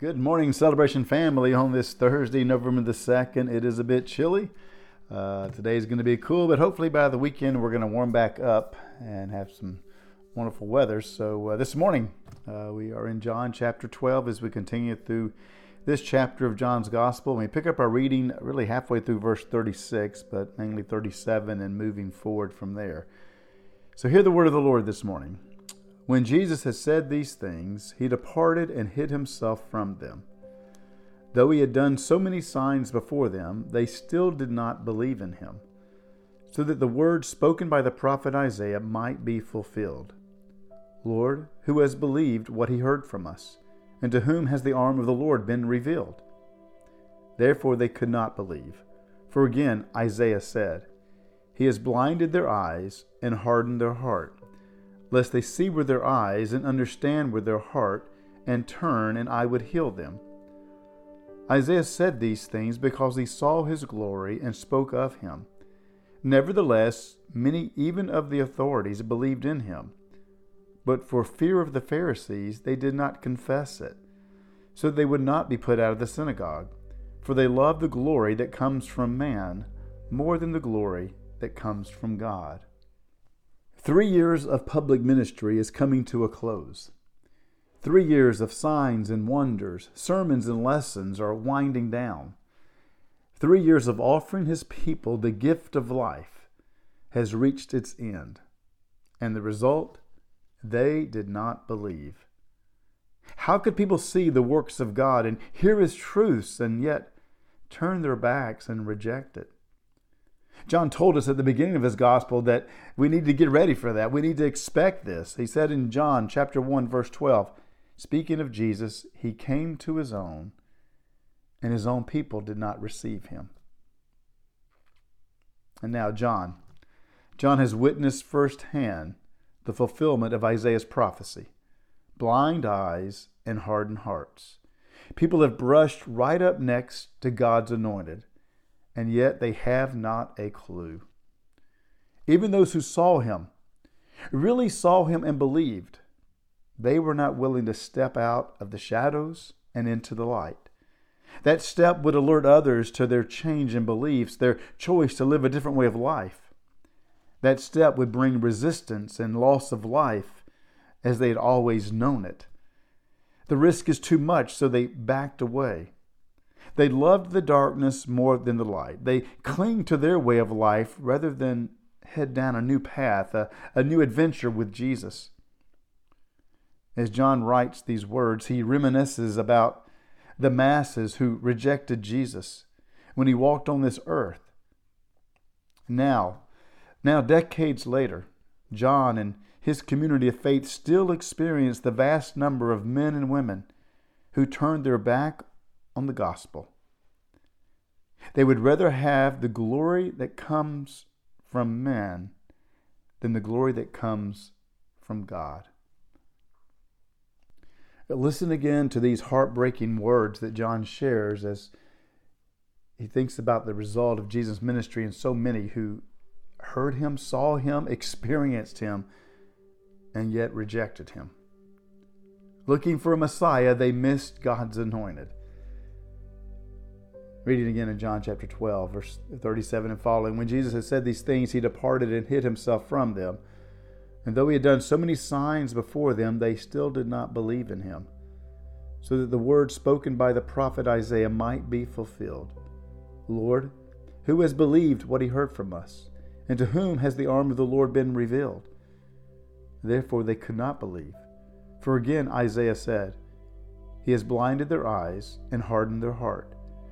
Good morning, Celebration family, on this Thursday, November the 2nd. It is a bit chilly. Uh, today is going to be cool, but hopefully by the weekend we're going to warm back up and have some wonderful weather. So uh, this morning uh, we are in John chapter 12 as we continue through this chapter of John's Gospel. We pick up our reading really halfway through verse 36, but mainly 37 and moving forward from there. So hear the word of the Lord this morning. When Jesus had said these things, he departed and hid himself from them. Though he had done so many signs before them, they still did not believe in him, so that the word spoken by the prophet Isaiah might be fulfilled Lord, who has believed what he heard from us? And to whom has the arm of the Lord been revealed? Therefore they could not believe. For again Isaiah said, He has blinded their eyes and hardened their heart lest they see with their eyes and understand with their heart and turn, and I would heal them. Isaiah said these things because he saw his glory and spoke of him. Nevertheless, many even of the authorities believed in him. But for fear of the Pharisees, they did not confess it, so they would not be put out of the synagogue. For they love the glory that comes from man more than the glory that comes from God. Three years of public ministry is coming to a close. Three years of signs and wonders, sermons and lessons are winding down. Three years of offering his people the gift of life has reached its end. And the result? They did not believe. How could people see the works of God and hear his truths and yet turn their backs and reject it? John told us at the beginning of his gospel that we need to get ready for that. We need to expect this. He said in John chapter 1 verse 12, speaking of Jesus, he came to his own and his own people did not receive him. And now John. John has witnessed firsthand the fulfillment of Isaiah's prophecy. Blind eyes and hardened hearts. People have brushed right up next to God's anointed and yet they have not a clue. Even those who saw him, really saw him and believed, they were not willing to step out of the shadows and into the light. That step would alert others to their change in beliefs, their choice to live a different way of life. That step would bring resistance and loss of life as they had always known it. The risk is too much, so they backed away. They loved the darkness more than the light. They cling to their way of life rather than head down a new path, a, a new adventure with Jesus. As John writes these words, he reminisces about the masses who rejected Jesus when he walked on this earth. Now, now decades later, John and his community of faith still experience the vast number of men and women who turned their back on the gospel. They would rather have the glory that comes from man than the glory that comes from God. Listen again to these heartbreaking words that John shares as he thinks about the result of Jesus' ministry and so many who heard him, saw him, experienced him, and yet rejected him. Looking for a Messiah, they missed God's anointed. Reading again in John chapter 12, verse 37 and following. When Jesus had said these things, he departed and hid himself from them. And though he had done so many signs before them, they still did not believe in him, so that the word spoken by the prophet Isaiah might be fulfilled Lord, who has believed what he heard from us? And to whom has the arm of the Lord been revealed? Therefore they could not believe. For again Isaiah said, He has blinded their eyes and hardened their heart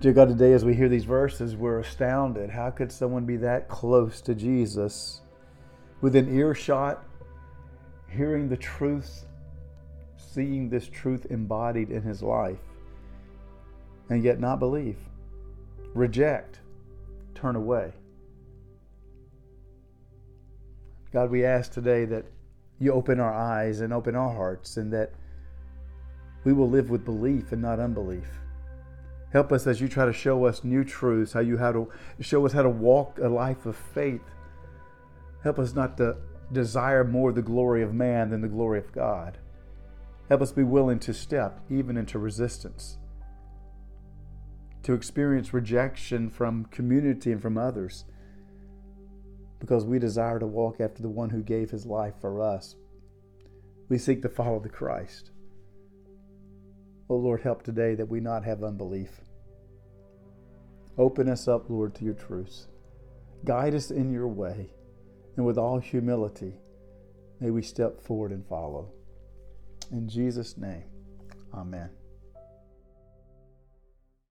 Dear God, today as we hear these verses, we're astounded. How could someone be that close to Jesus within earshot, hearing the truth, seeing this truth embodied in his life, and yet not believe, reject, turn away. God, we ask today that you open our eyes and open our hearts, and that we will live with belief and not unbelief. Help us as you try to show us new truths, how you how to show us how to walk a life of faith. Help us not to desire more the glory of man than the glory of God. Help us be willing to step even into resistance, to experience rejection from community and from others, because we desire to walk after the one who gave his life for us. We seek to follow the Christ. Oh Lord, help today that we not have unbelief. Open us up, Lord, to your truths. Guide us in your way, and with all humility, may we step forward and follow. In Jesus' name, amen.